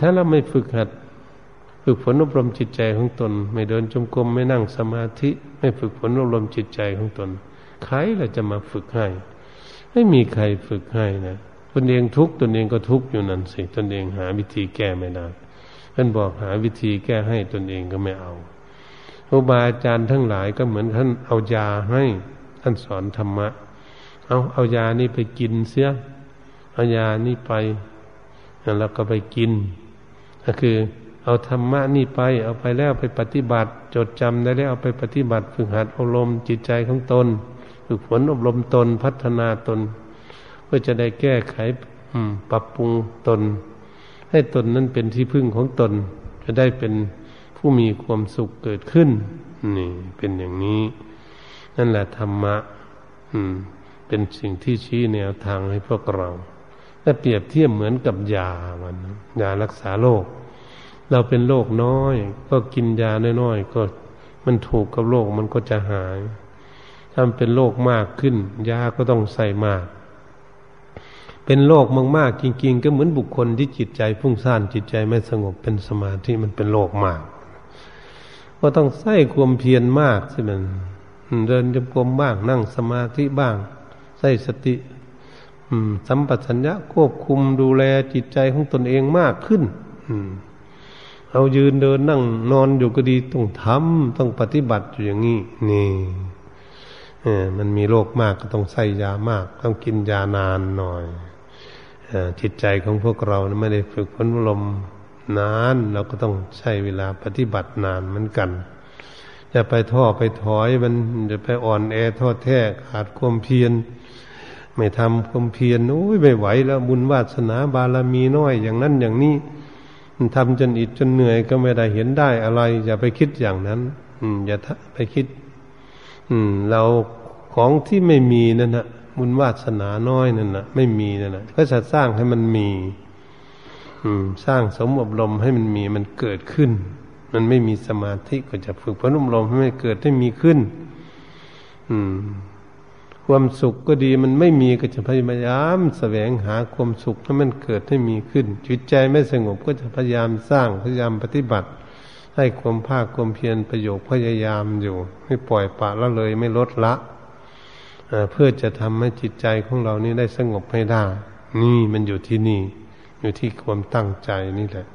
ถ้าเราไม่ฝึกหัดฝึกฝนอบรมจิตใจของตน ไม่เดินจมกรมไม่นั่งสมาธิ ไม่ฝึกฝนอบรมจิตใจของตน ใครเราจะมาฝึกให้ ไม่มีใครฝึกให้นะตนเองทุกตนเองก็ทุกอยู่นั่นสิตนเองหาวิธีแก้ไม่ได้ท่านบอกหาวิธีแก้ให้ตนเองก็ไม่เอา ครูบาอาจารย์ทั้งหลายก็เหมือนท่านเอายาให้ท่านสอนธรรมะ เอาเอายานี้ไปกินเสียเอายานี้ไปแล้วก็ไปกิน ก็คือ เอาธรรมะนี่ไป เอาไปแล้วไปปฏิบัติ จดจำได้แล้วเอาไปปฏิบัติ ฝึกหัดอบรมจิตใจของตน ฝึกฝนอบรมตนพัฒนาตน เพื่อจะได้แก้ไขปรับปรุงตน ให้ตนนั้นเป็นที่พึ่งของตนจะได้เป็น ผู้มีความสุขเกิดขึ้น นี่ เป็นอย่างนี้ นั่นแหละธรรมะ อืม เป็นสิ่งที่ชี้แนวทางให้พวกเราถ้าเปรียบเทียบเหมือนกับยามันยารักษาโรคเราเป็นโรคน้อย ก็กินยาน้อยๆก็มันถูกกับโรคมันก็จะหายถ้าเป็นโรคมากขึ้น ยาก็ต้องใส่มาก เป็นโรคมากๆจริง ๆ ก็เหมือนบุคคลที่จิตใจพุ่งซ่านจิตใจไม่สงบเป็นสมาธิมันเป็นโรคมาก ก็ต้องใส่ความเพียรมากใช่ไหมเดินจมกรมบ้างนั่งสมาธิบ้าง ใส่สติสัมปชัญญะควบคุมดูแลจิตใจของตนเองมากขึ้นเรายืนเดินนั่งนอนอยู่ก็ดีต้องทำต้องปฏิบัติอยู่อย่างนี้นี่มันมีโรคมากก็ต้องใส่ยามาก ต้องกินยานานหน่อยอจิตใจของพวกเราไม่ได้ฝึกฝนลม นานเราก็ต้องใช้เวลาปฏิบัตินานเหมือนกันจะไปท่อไปถอยมันจะไปอ่อนแอท้อแท้ขาดความเพียรไม่ทำความเพียรโอ้ยไม่ไหวแล้วบุญวาสนาบารมีน้อยอย่างนั้นอย่างนี้มันทำจนอิดจนเหนื่อยก็ไม่ได้เห็นได้อะไร อย่าไปคิดอย่างนั้น อืม อย่าไปคิด อืม เราของที่ไม่มีนั่นนะบุญวาสนาน้อยนั่นนะไม่มีนั่นนะก็จะสร้างให้มันมี สร้างสมอบรมให้มันมีมันเกิดขึ้น มันไม่มีสมาธิก็จะฝึกพนุมลมให้มันเกิดให้มีขึ้น อืม ความสุขก็ดีมันไม่มีก็จะพยายามแสวงหาความสุขให้มันเกิดให้มีขึ้น จิตใจไม่สงบก็จะพยายามสร้างพยายามปฏิบัติ ให้ความภาคความเพียรประโยชน์พยายามอยู่ ไม่ปล่อยปละละเลยไม่ลดละเพื่อจะทำให้จิตใจของเรานี้ได้สงบให้ได้ นี่มันอยู่ที่นี่ อยู่ที่ความตั้งใจนี่แหละ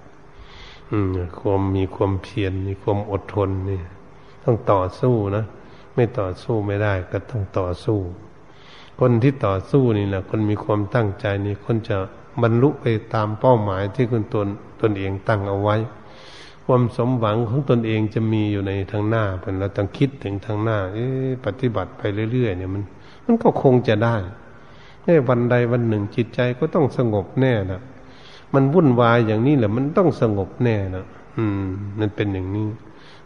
อืมความมีความเพียรมีความอดทนนี่ต้องต่อสู้นะไม่ต่อสู้ไม่ได้ก็ต้องต่อสู้ คนที่ต่อสู้นี่แหละคนมีความตั้งใจนี่คนจะบรรลุไปตามเป้าหมายที่คนตนตนเองตั้งเอาไว้ ความสมหวังของตนเองจะมีอยู่ในทางหน้าเป็นเราต้องคิดถึงทางหน้าปฏิบัติไปเรื่อยๆเนี่ยมัน มันก็คงจะได้ในวันใดวันหนึ่งจิตใจก็ต้องสงบแน่นะ มันวุ่นวายอย่างนี้แหละมันต้องสงบแน่นะอืม มันเป็นอย่างนี้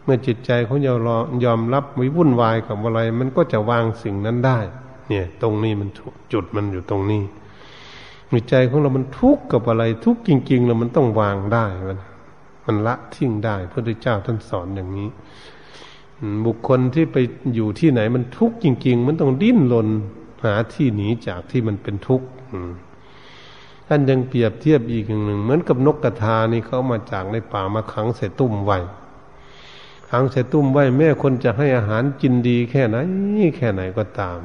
เมื่อจิตใจเขายอมยอมรับไม่วุ่นวายกับอะไร มันก็จะวางสิ่งนั้นได้ เนี่ย ตรงนี้มันจุดมันอยู่ตรงนี้จิตใจของเรามันทุกข์กับอะไร ทุกข์จริง ๆ แล้วมันต้องวางได้มันมันละทิ้งได้พระพุทธเจ้าท่านสอนอย่างนี้บุคคลที่ไปอยู่ที่ไหนมันทุกข์จริง ๆ มันต้องดิ้นรนหาที่หนีจากที่มันเป็นทุกข์ ท่านยังเปรียบเทียบอีกอย่างหนึ่ง เหมือนกับนกกระทานี่เขามาจากในป่ามาขังใส่ตุ้มไว้ขังใส่ตุ้มไว้แม่คนจะให้อาหารกินดีแค่ไหนแค่ไหนก็ตาม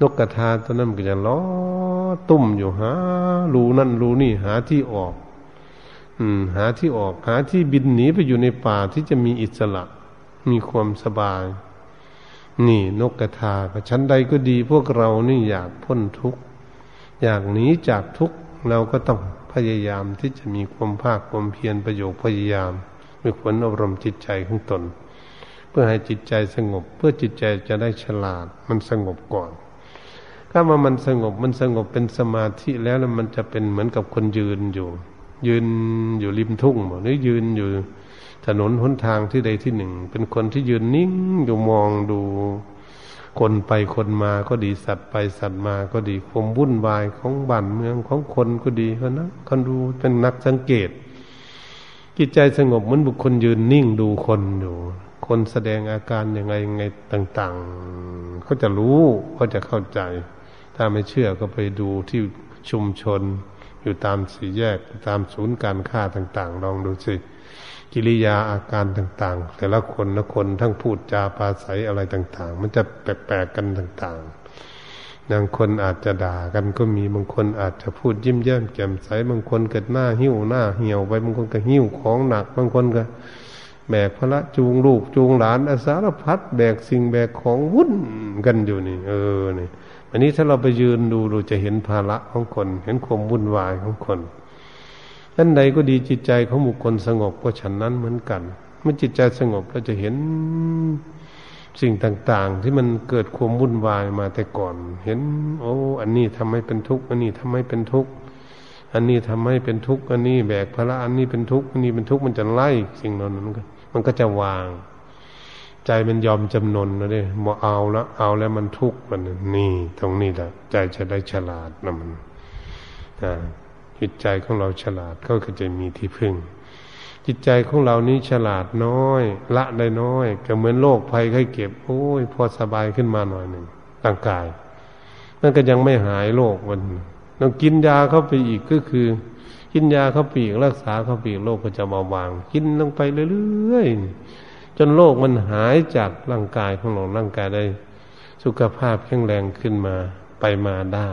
นกกระทาตัวนั้นก็จะล้อตุ้มอยู่หารูนั่นรูนี่หาที่ออก อืม หาที่ออก หาที่บินหนีไปอยู่ในป่าที่จะมีอิสระ มีความสบาย นี่นกกระทาชั้นใดก็ดีพวกเรานี่อยากพ้นทุกข์ อยากหนีจากทุกข์เราก็ต้องพยายามที่จะมีความภาคความเพียรประโยชน์พยายามมีผลอบรมจิตใจของตน เพื่อให้จิตใจสงบ เพื่อจิตใจจะได้ฉลาด มันสงบก่อนถ้ามามันสงบมันสงบเป็นสมาธิแล้วมันจะเป็นเหมือนกับคนยืนอยู่ ยืนอยู่ริมทุ่งหรือยืนอยู่ถนนหนทางที่ใดที่หนึ่ง เป็นคนที่ยืนนิ่งอยู่มองดู คนไปคนมาก็ดีสัตว์ไปสัตว์มาก็ดีความวุ่นวายของบ้านเมืองของคนก็ดีเขานะคนดูเป็นนักสังเกต จิตใจสงบเหมือนบุคคลยืนนิ่งดูคนอยู่ คนแสดงอาการยังไงยังไงต่าง ๆ เขาจะรู้เขาจะเข้าใจ ถ้าไม่เชื่อก็ไปดูที่ชุมชน อยู่ตามสี่แยกตามศูนย์การค้าต่าง ๆ ลองดูสิ กิริยาอาการต่างๆ แต่ละคนละคนทั้งพูดจาปาศัยอะไรต่าง ๆ มันจะแปลกๆกันต่างๆบางคนอาจจะด่ากันก็มีบางคนอาจจะพูดยิ้มแย้มแจ่มใสบางคนเก็หน้าหิ้วหน้าเหี่ยวไปบางคนก็หิ้วของหนักบางคนก็แบกพระจูงลูกจูงหลานอาสารพัดแบกสิ่งแบกของวุ่นกันอยู่นี่ เออนี่อันนี้ถ้าเราไปยืนดูเราจะเห็นภาระของคน เห็นความวุ่นวายของคน ท่านใดก็ดีจิตใจของบุคคลสงบก็ฉันนั้นเหมือนกัน เมื่อจิตใจสงบเราจะเห็นสิ่งต่าง ๆ ที่มันเกิดความวุ่นวายมาแต่ก่อน เห็น โอ้ อันนี้ทำให้เป็นทุกข์อันนี้ทำให้เป็นทุกข์อันนี้ทำให้เป็นทุกข์อันนี้แบกภาระอันนี้เป็นทุกข์อันนี้เป็นทุกข์มันจะไล่สิ่งเหล่านั้นมันก็จะวาง ใจมันยอมจำนนนะเด้บอเอาแล้วเอาแล้วมันทุกข์มันนี่ตรงนี้แหละใจจะได้ฉลาดนะมันอ่า จิตใจของเราฉลาดก็จะมีที่พึ่ง จิตใจของเรานี้ฉลาดน้อย ละได้น้อย ก็เหมือนโรคภัยไข้เก็บ โอ้ย พอสบายขึ้นมาหน่อยหนึ่งร่างกายนั่นก็ยังไม่หายโรคมันต้องกินยาเข้าไปอีกก็คือ กินยาเข้าไปอีกรักษาเข้าไปอีกโรคก็จะเบาบาง กินลงไปเรื่อยๆจนโรคมันหายจากร่างกายของเราร่างกายได้ สุขภาพแข็งแรงขึ้นมาไปมาได้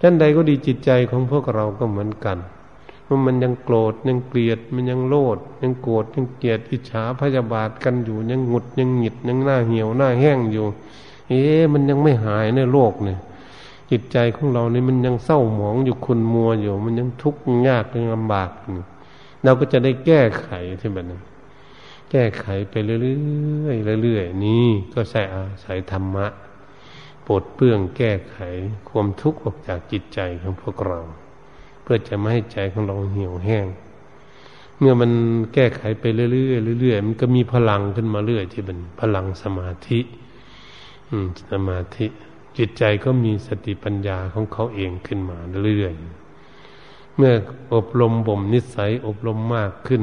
ท่านใดก็ดีจิตใจของพวกเราก็เหมือนกันว่ามันยังโกรธยังเกลียดมันยังโลด ยังโกรธยังเกลียดอิจฉาพยาบาทกันอยู่ ยังหงุดยังหงิดยังหน้าเหี่ยวหน้าแห้งอยู่ เอ๊ะมันยังไม่หายในโลกเนี่ยจิตใจของเราเนี่ยมันยังเศร้าหมองอยู่คุณมัวอยู่ มันยังทุกข์ยากยังลำบากอยู่เราก็จะได้แก้ไขที่แบบนั้นแก้ไขไปเรื่อยๆเรื่อยๆนี่ก็ใส่อาศัยธรรมะ ปลดเปื้องแก้ไขความทุกข์ออกจากจิตใจของพวกเรา เพื่อจะไม่ให้ใจของเราเหี่ยวแห้ง เมื่อมันแก้ไขไปเรื่อยๆเรื่อยๆมันก็มีพลังขึ้นมาเรื่อยที่เป็นพลังสมาธิ อืมสมาธิ จิตใจก็มีสติปัญญาของเขาเองขึ้นมาเรื่อยๆเมื่ออบรมบ่มนิสัย อบรมมากขึ้น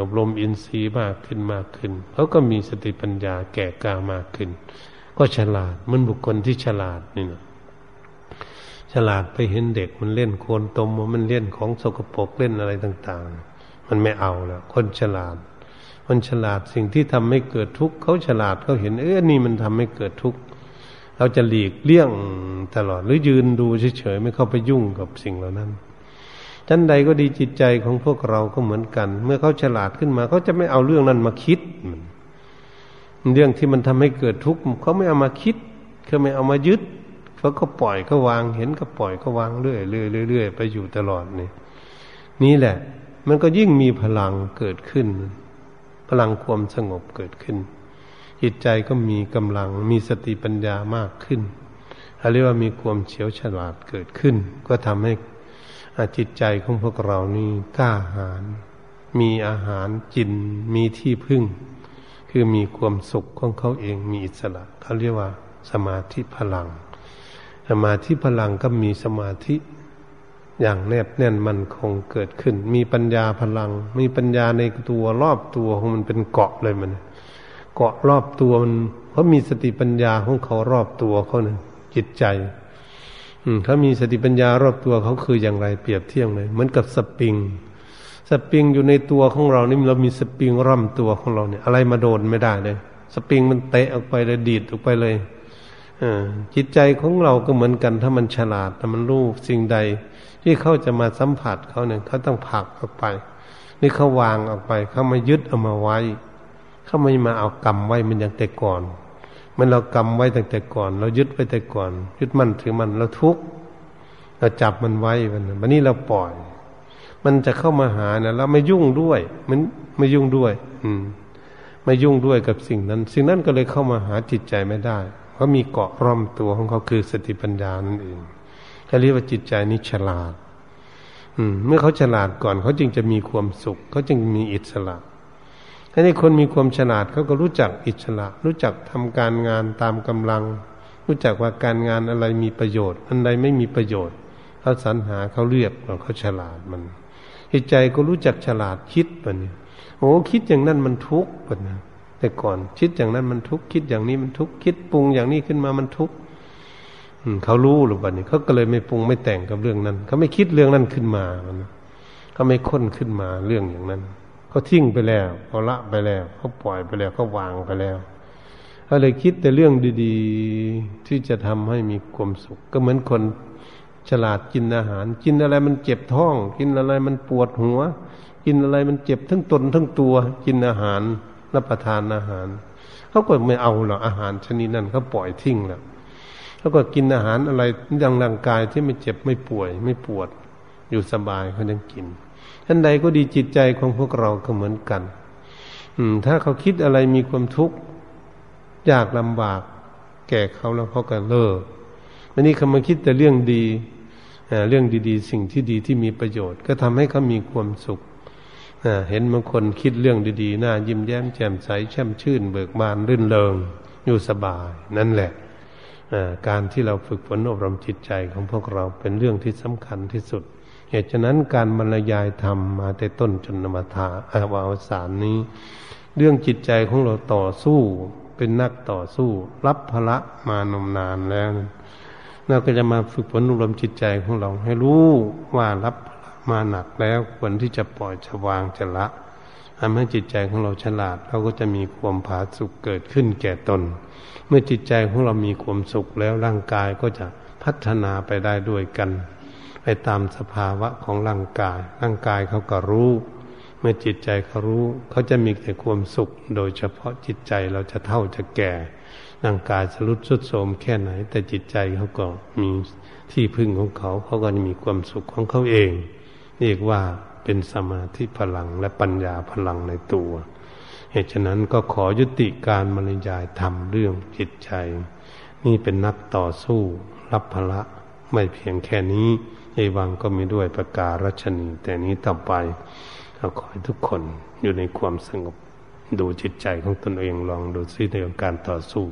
อบรมอินทรีย์มากขึ้นมากขึ้นเขาก็มีสติปัญญาแก่กล้ามากขึ้น ก็ฉลาดมันบุคคลที่ฉลาดนี่นะฉลาดไปเห็นเด็กมันเล่นโคนตมมันเล่นของสกปรกเล่นอะไรต่าง ๆ มันไม่เอาแล้วคนฉลาดมันฉลาดสิ่งที่ทำให้เกิดทุกข์เขาฉลาดเขาเห็นเออนี่มันทำให้เกิดทุกข์เราจะหลีกเลี่ยงตลอดหรือยืนดูเฉยๆไม่เข้าไปยุ่งกับสิ่งเหล่านั้นชั้นใดก็ดีจิตใจของพวกเราก็เหมือนกัน เมื่อเขาฉลาดขึ้นมาเขาจะไม่เอาเรื่องนั้นมาคิดมัน เรื่องที่มันทำให้เกิดทุกข์เขาไม่เอามาคิดเขาไม่เอามายึดเขาก็ปล่อยก็วางเห็นก็ปล่อยก็วางเรื่อยเรื่อยเรื่อยไปอยู่ตลอดนี่นี่แหละ มันก็ยิ่งมีพลังเกิดขึ้น พลังความสงบเกิดขึ้น จิตใจก็มีกำลังมีสติปัญญามากขึ้นเรียกว่ามีความเฉียวฉลาดเกิดขึ้น ก็ทำให้จิตใจของพวกเรานี่กล้าหาญมีอาหารกินมีที่พึ่ง คือมีความสุขของเขาเองมีอิสระเขาเรียกว่า สมาธิพลัง สมาธิพลังก็มีสมาธิอย่างแนบแน่นมันคงเกิดขึ้น มีปัญญาพลัง มีปัญญาในตัวรอบตัวของมันเป็นเกาะเลยมัน เกาะรอบตัวมัน เพราะมีสติปัญญาของเขารอบตัวเขาเนี่ยจิตใจ อืมเขามีสติปัญญารอบตัวเขาคืออย่างไรเปรียบเทียบเลยเหมือนกับสปริง สปริงอยู่ในตัวของเรานี่เรามีสปริงร่ำตัวของเราเนี่ย อะไรมาโดนไม่ได้เลย สปริงมันเตะออกไปเลยดีดออกไปเลยจิตใจของเราก็เหมือนกัน ถ้ามันฉลาดถ้ามันรู้สิ่งใด ที่เขาจะมาสัมผัสเขาเนี่ยเขาต้องผลักออกไป นี่เขาวางออกไป เขามายึดเอามาไว้ เขาไม่มาเอากรรมไว้มันอยังแต่ก่อน มันเรากำไว้ตั้งแต่ก่อน เรายึดไว้แต่ก่อน ยึดมั่นถือมันเราทุกข์เราจับมันไว้มันวันนี้เราปล่อย มันจะเข้ามาหาเนี่ยเราไม่ยุ่งด้วย มันไม่ยุ่งด้วย อืมไม่ยุ่งด้วยกับสิ่งนั้น สิ่งนั้นก็เลยเข้ามาหาจิตใจไม่ได้เพราะมีเกาะร่อมตัวของเขาคือสติปัญญานั่นเองเขาเรียกว่าจิตใจนี้ฉลาด อืม เมื่อเขาฉลาดก่อน เขาจึงจะมีความสุข เขาจึงมีอิสระถ้าในคนมีความฉลาดเขาก็รู้จักอิสระ รู้จักทำการงานตามกำลัง รู้จักว่าการงานอะไรมีประโยชน์ อันใดไม่มีประโยชน์เขาสรรหาเขาเรียกเขาฉลาดมัน จิตใจก็รู้จักฉลาดคิดปะเนี่ยโอ้คิดอย่างนั้นมันทุกข์ปะนะแต่ก่อนคิดอย่างนั้นมันทุกข์คิดอย่างนี้มันทุกข์คิดปรุงอย่างนี้ขึ้นมามันทุกข์เขารู้หรือเปล่านี่เขาก็เลยไม่ปรุงไม่แต่งกับเรื่องนั้น เขาไม่คิดเรื่องนั้นขึ้นมาเขาไม่ค้นขึ้นมาเรื่องอย่างนั้นเขาทิ้งไปแล้วเขาละไปแล้วเขาปล่อยไปแล้วเขาวางไปแล้วเขาเลยคิดแต่เรื่องดี ๆ ที่จะทำให้มีความสุข ก็เหมือนคน ฉลาดกินอาหาร กินอะไรมันเจ็บท้อง กินอะไรมันปวดหัว กินอะไรมันเจ็บทั้งตนทั้งตัว กินอาหารรับประทานอาหาร เขาก็ไม่เอาหรอกอาหารชนิดนั้นเขาปล่อยทิ้งแล้วเขาก็กินอาหารอะไรยังร่างกายที่ไม่เจ็บไม่ป่วย ไม่ปวด อยู่สบายเขายังกินท่านใดก็ดีจิตใจของพวกเราก็เหมือนกัน อืม ถ้าเขาคิดอะไรมีความทุกข์ยากลำบาก แก่เขาแล้วเขาก็เลิกอันนี้เขามาคิดแต่เรื่องดี เรื่องดีๆ สิ่งที่ดีที่มีประโยชน์ ก็ทำให้เขามีความสุขเห็นบางคนคิดเรื่องดีๆหน้ายิ้มแย้มแจ่มใสแช่มชื่น เบิกบานรื่นเริงอยู่สบาย นั่นแหละการที่เราฝึกฝนอบรมจิตใจของพวกเราเป็นเรื่องที่สำคัญที่สุด เหตุฉะนั้นการบรรยายธรรมมาแต่ต้นจนมาถาอาวสารนี้ เรื่องจิตใจของเราต่อสู้เป็นนักต่อสู้ รับพระมานมนานแล้ว เราก็จะมาฝึกฝนอบรมจิตใจของเรา ให้รู้ว่ารับมาหนักแล้วควรที่จะปล่อยจะวางจะละทำให้จิตใจของเราฉลาด เราก็จะมีความผาสุกเกิดขึ้นแก่ตน เมื่อจิตใจของเรามีความสุขแล้วร่างกายก็จะพัฒนาไปได้ด้วยกัน ไปตามสภาวะของร่างกาย ร่างกายเขาก็รู้ เมื่อจิตใจเขารู้ เขาจะมีแต่ความสุข โดยเฉพาะจิตใจเราจะเท่าจะแก่ ร่างกายสรุดสุดโทมแค่ไหน แต่จิตใจเขาก็มีที่พึ่งของเขาเขาก็มีความสุขของเขาเองเรียกว่าเป็นสมาธิพลังและปัญญาพลังในตัว เหตุฉะนั้นก็ขอยุติการบรรยายทำเรื่องจิตใจ นี่เป็นนักต่อสู้รับพละไม่เพียงแค่นี้เอวังก็มีด้วยประกาศรัชนีแต่นี้ต่อไปขอให้ทุกคนอยู่ในความสงบ ดูจิตใจของตนเองลองดูซิในการต่อสู้